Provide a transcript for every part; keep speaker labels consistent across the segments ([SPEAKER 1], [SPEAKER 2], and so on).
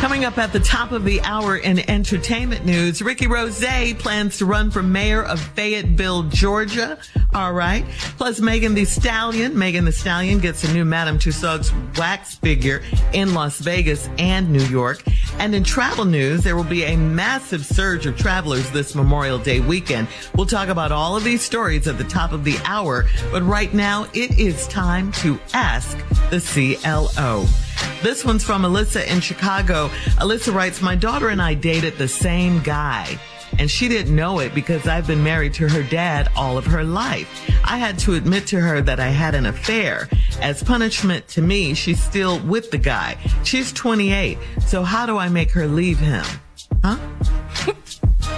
[SPEAKER 1] Coming up at the top of the hour in entertainment news, Rick Ross plans to run for mayor of Fayetteville, Georgia. All right. Plus Megan Thee Stallion. Megan Thee Stallion gets a new Madame Tussauds wax figure in Las Vegas and New York. And in travel news, there will be a massive surge of travelers this Memorial Day weekend. We'll talk about all of these stories at the top of the hour. But right now, it is time to ask the CLO. This one's from Alyssa in Chicago. Alyssa writes, My daughter and I dated the same guy. And she didn't know it because I've been married to her dad all of her life. I had to admit to her that I had an affair. As punishment to me, she's still with the guy. She's 28. So how do I make her leave him? Huh?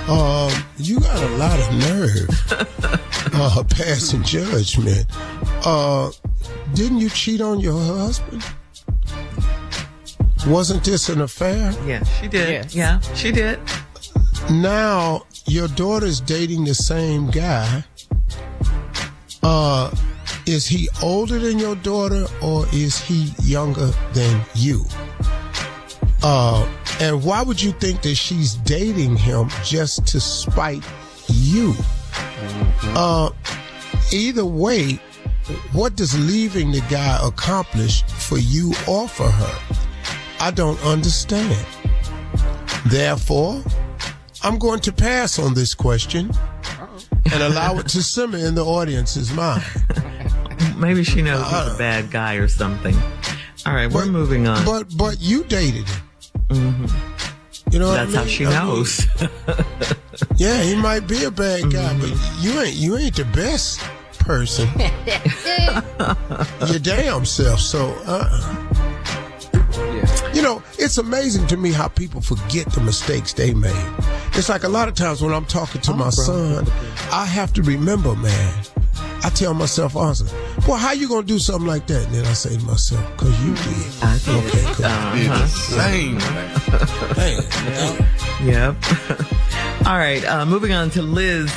[SPEAKER 2] Um, you got a lot of nerve, uh, passing judgment. Uh, didn't you cheat on your husband? Wasn't this an affair?
[SPEAKER 1] Yeah, she did. Yes. Yeah, she did.
[SPEAKER 2] Now your daughter's dating the same guy. Uh, is he older than your daughter or is he younger than you? Uh, and why would you think that she's dating him just to spite you? Mm-hmm. Uh, either way, what does leaving the guy accomplish for you or for her? I don't understand. Therefore, I'm going to pass on this question and allow it to simmer in the audience's mind.
[SPEAKER 1] Maybe she knows uh, he's a bad guy or something. All right, we're moving on.
[SPEAKER 2] But but you dated him.
[SPEAKER 1] Mm-hmm. You know that's I mean? how she I knows.
[SPEAKER 2] Mean, yeah, he might be a bad guy, mm-hmm. but you ain't you ain't the best person. Your damn self. So. Uh-uh. You know, it's amazing to me how people forget the mistakes they made. It's like a lot of times when I'm talking to oh, my bro. son, I have to remember, man. I tell myself honestly, boy, how you gonna do something like that? And then I say to myself, cause you did.
[SPEAKER 1] I did. Okay,
[SPEAKER 2] cool.
[SPEAKER 1] Uh-huh.
[SPEAKER 2] Same.
[SPEAKER 1] man. Yep. All right, uh, moving on to Liz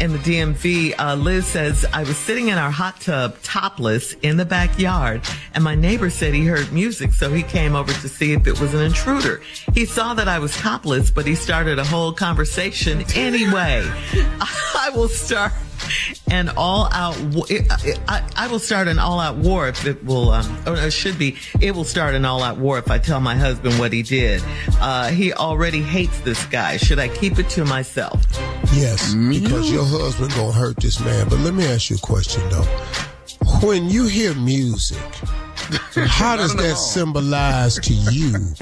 [SPEAKER 1] in the DMV, uh, Liz says, I was sitting in our hot tub topless in the backyard and my neighbor said he heard music. So he came over to see if it was an intruder. He saw that I was topless, but he started a whole conversation anyway. I will start an all out. I, will start an all out war if it will, um, or it should be. It will start an all out war if I tell my husband what he did. Uh, he already hates this guy. Should I keep it to myself?
[SPEAKER 2] Yes, because your husband gonna hurt this man. But let me ask you a question though. When you hear music, How does that symbolize to you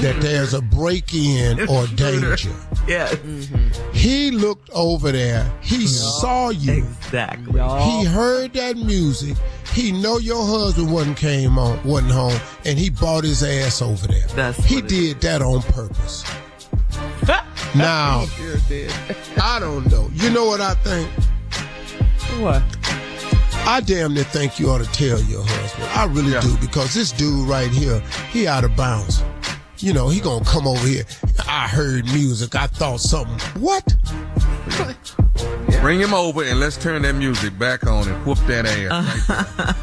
[SPEAKER 2] that there's a break in or danger?
[SPEAKER 1] Yes. Mm-hmm.
[SPEAKER 2] He looked over there. He saw you.
[SPEAKER 1] Exactly.
[SPEAKER 2] He heard that music. He know your husband wasn't came on, wasn't home, and he bought his ass over there.
[SPEAKER 1] That's
[SPEAKER 2] he did that on purpose. Now, I don't know. You know what I think?
[SPEAKER 3] What?
[SPEAKER 2] I damn near think you ought to tell your husband. I really do because this dude right here, he out of bounds. You know, he gonna come over here. I heard music. I thought something. What?
[SPEAKER 4] Bring him over and let's turn that music back on and whoop that ass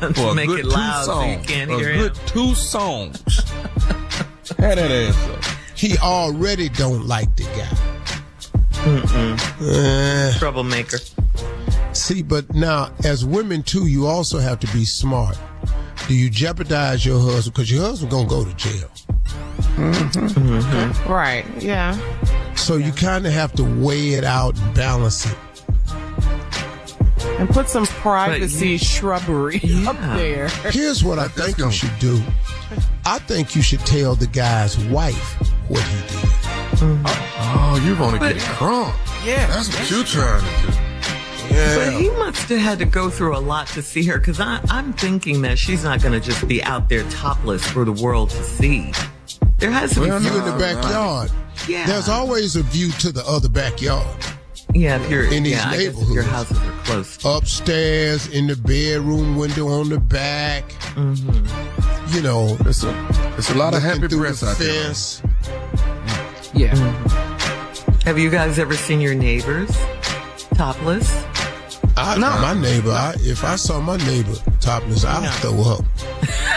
[SPEAKER 4] right for a
[SPEAKER 1] Make
[SPEAKER 4] good
[SPEAKER 1] it loud
[SPEAKER 4] two
[SPEAKER 1] so you
[SPEAKER 4] songs.
[SPEAKER 1] can't
[SPEAKER 4] a
[SPEAKER 1] hear
[SPEAKER 4] good
[SPEAKER 1] him.
[SPEAKER 4] two songs. Had that ass up.
[SPEAKER 2] He already don't like the guy. Eh.
[SPEAKER 1] Troublemaker.
[SPEAKER 2] See, but now as women too, you also have to be smart. Do you jeopardize your husband because your husband gonna go to jail?
[SPEAKER 3] Right. Yeah.
[SPEAKER 2] So you kind of have to weigh it out and balance it.
[SPEAKER 3] And put some privacy shrubbery up there.
[SPEAKER 2] Here's what I think you should do. I think you should tell the guy's wife what he did. Mm.
[SPEAKER 4] Oh, you want to get crunk.
[SPEAKER 3] Yeah.
[SPEAKER 4] That's what you're trying to do. Yeah.
[SPEAKER 1] But he must have had to go through a lot to see her because I'm thinking that she's not going to just be out there topless for the world to see. There has to
[SPEAKER 2] Well,
[SPEAKER 1] be
[SPEAKER 2] you in the backyard.
[SPEAKER 1] Yeah.
[SPEAKER 2] There's always a view to the other backyard.
[SPEAKER 1] Yeah, if you're
[SPEAKER 2] in these
[SPEAKER 1] yeah, I guess if
[SPEAKER 2] neighborhoods.
[SPEAKER 1] your houses are close.
[SPEAKER 2] Upstairs, in the bedroom window on the back.
[SPEAKER 1] Mm-hmm.
[SPEAKER 2] You know,
[SPEAKER 4] it's a it's a lot of happy
[SPEAKER 2] through
[SPEAKER 4] breasts
[SPEAKER 2] the
[SPEAKER 4] out there.
[SPEAKER 2] fence.
[SPEAKER 3] Yeah.
[SPEAKER 1] Have you guys ever seen your neighbors topless?
[SPEAKER 2] I, My neighbor, I, if I saw my neighbor topless, I'd throw up.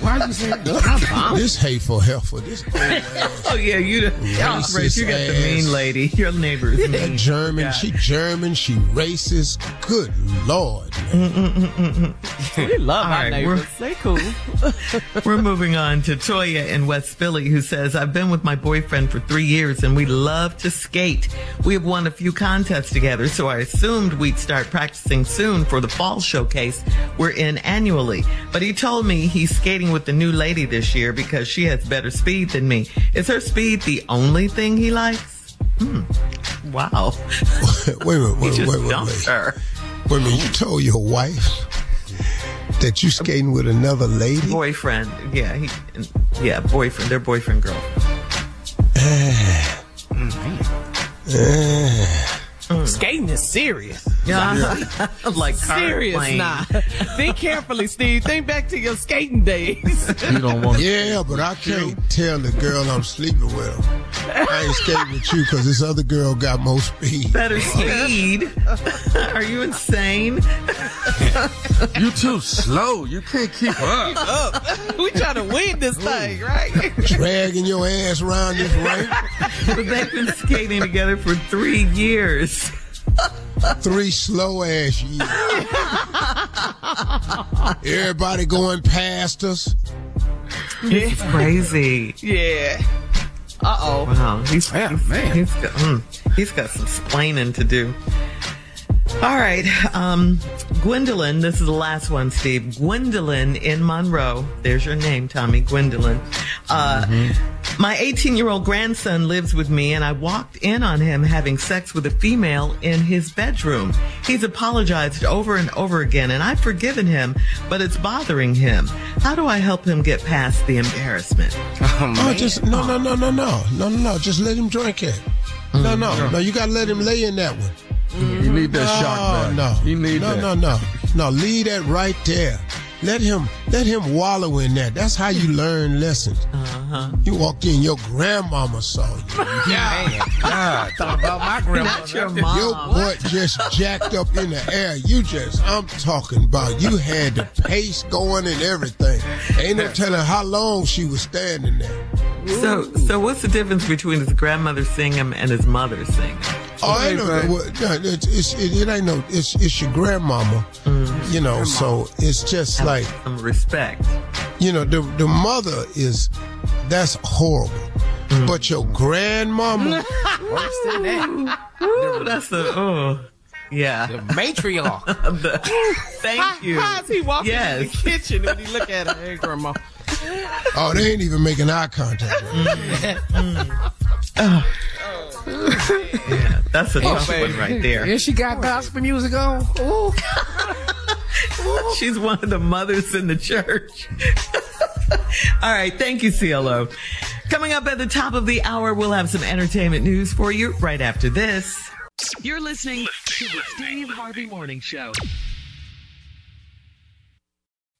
[SPEAKER 3] Why you say that?
[SPEAKER 2] This hateful heifer, this old ass.
[SPEAKER 1] Oh yeah, you the
[SPEAKER 2] Racist
[SPEAKER 1] you got the mean lady. Your neighbor's
[SPEAKER 2] That
[SPEAKER 1] mean.
[SPEAKER 2] German,
[SPEAKER 1] Yeah.
[SPEAKER 2] she German, she racist. Good lord.
[SPEAKER 3] Mm, mm, mm, we love
[SPEAKER 1] All
[SPEAKER 3] our
[SPEAKER 1] right,
[SPEAKER 3] neighbors.
[SPEAKER 1] we're-
[SPEAKER 3] They cool.
[SPEAKER 1] We're moving on to Toya in West Philly, who says, I've been with my boyfriend for three years and we love to skate. We have won a few contests together, so I assumed we'd start practicing soon for the fall showcase we're in annually. But he told me he's skating with the new lady this year because she has better speed than me. Is her speed the only thing he likes? Hmm. Wow.
[SPEAKER 2] wait a minute,
[SPEAKER 1] He
[SPEAKER 2] wait,
[SPEAKER 1] just
[SPEAKER 2] wait, wait, wait.
[SPEAKER 1] her.
[SPEAKER 2] Wait a minute, you told your wife that you skating with another lady?
[SPEAKER 1] Boyfriend. Yeah, he, yeah, boyfriend. Their boyfriend girl.
[SPEAKER 3] Skating is serious.
[SPEAKER 1] Yeah. like car
[SPEAKER 3] serious
[SPEAKER 1] plane.
[SPEAKER 3] nah. Think carefully, Steve. Think back to your skating days.
[SPEAKER 4] You don't want
[SPEAKER 2] Yeah, but I can't tell the girl I'm sleeping with. I ain't skating with you because this other girl got more speed.
[SPEAKER 1] Better speed. Are you insane?
[SPEAKER 4] you too slow. You can't keep up.
[SPEAKER 3] we trying to win this thing, right?
[SPEAKER 2] Dragging your ass around this ramp.
[SPEAKER 1] But they've been skating together for three years.
[SPEAKER 2] Three slow ass years. Everybody going past us.
[SPEAKER 1] This is crazy.
[SPEAKER 3] Yeah. Uh oh.
[SPEAKER 1] Wow. He's,
[SPEAKER 4] Yeah,
[SPEAKER 1] he's,
[SPEAKER 4] man.
[SPEAKER 1] He's got, mm, he's got some splaining to do. All right. Um, Gwendolyn, this is the last one, Steve. Gwendolyn in Monroe. There's your name, Tommy. Gwendolyn. Uh, My 18 year old grandson lives with me, and I walked in on him having sex with a female in his bedroom. He's apologized over and over again, and I've forgiven him, but it's bothering him. How do I help him get past the embarrassment?
[SPEAKER 2] Oh, just no, no, no, no, no, no, no, no. Just let him drink it. No, mm. no, no. You gotta let him lay in that one.
[SPEAKER 4] You need that shock
[SPEAKER 2] Oh
[SPEAKER 4] value.
[SPEAKER 2] no,
[SPEAKER 4] You need
[SPEAKER 2] no,
[SPEAKER 4] that.
[SPEAKER 2] no, no, no. Leave that right there. Let him, let him wallow in that. That's how you learn lessons.
[SPEAKER 1] Uh-huh.
[SPEAKER 2] You walked in, your grandmama saw you.
[SPEAKER 3] Yeah.
[SPEAKER 4] God.
[SPEAKER 3] Thought about my grandma.
[SPEAKER 1] Not your mom.
[SPEAKER 2] Your
[SPEAKER 1] mom.
[SPEAKER 2] butt just jacked up in the air. You just, I'm talking about. You had the pace going and everything. Ain't no telling how long she was standing there.
[SPEAKER 1] So, so what's the difference between his grandmother singing him and his mother singing?
[SPEAKER 2] Oh, I know. Well, no, it's, it's, it, it ain't no. It's it's your grandmama. Mm. You know, so it's just like
[SPEAKER 1] Some respect.
[SPEAKER 2] you know the the mother is that's horrible. Mm. But your grandmama,
[SPEAKER 3] Worse than that.
[SPEAKER 1] Ooh, that's a oh. Yeah.
[SPEAKER 3] The matriarch.
[SPEAKER 1] the, thank
[SPEAKER 3] how,
[SPEAKER 1] you.
[SPEAKER 3] How's he walking
[SPEAKER 1] yes.
[SPEAKER 3] in the kitchen when he look at her? Hey, grandma.
[SPEAKER 2] Oh, they ain't even making eye contact. Mm.
[SPEAKER 1] Oh. Yeah, that's a tough one right there.
[SPEAKER 3] And she got gospel music on. Ooh.
[SPEAKER 1] She's one of the mothers in the church. All right. Thank you, CLO. Coming up at the top of the hour, we'll have some entertainment news for you right after this.
[SPEAKER 5] You're listening to the Steve Harvey Morning Show.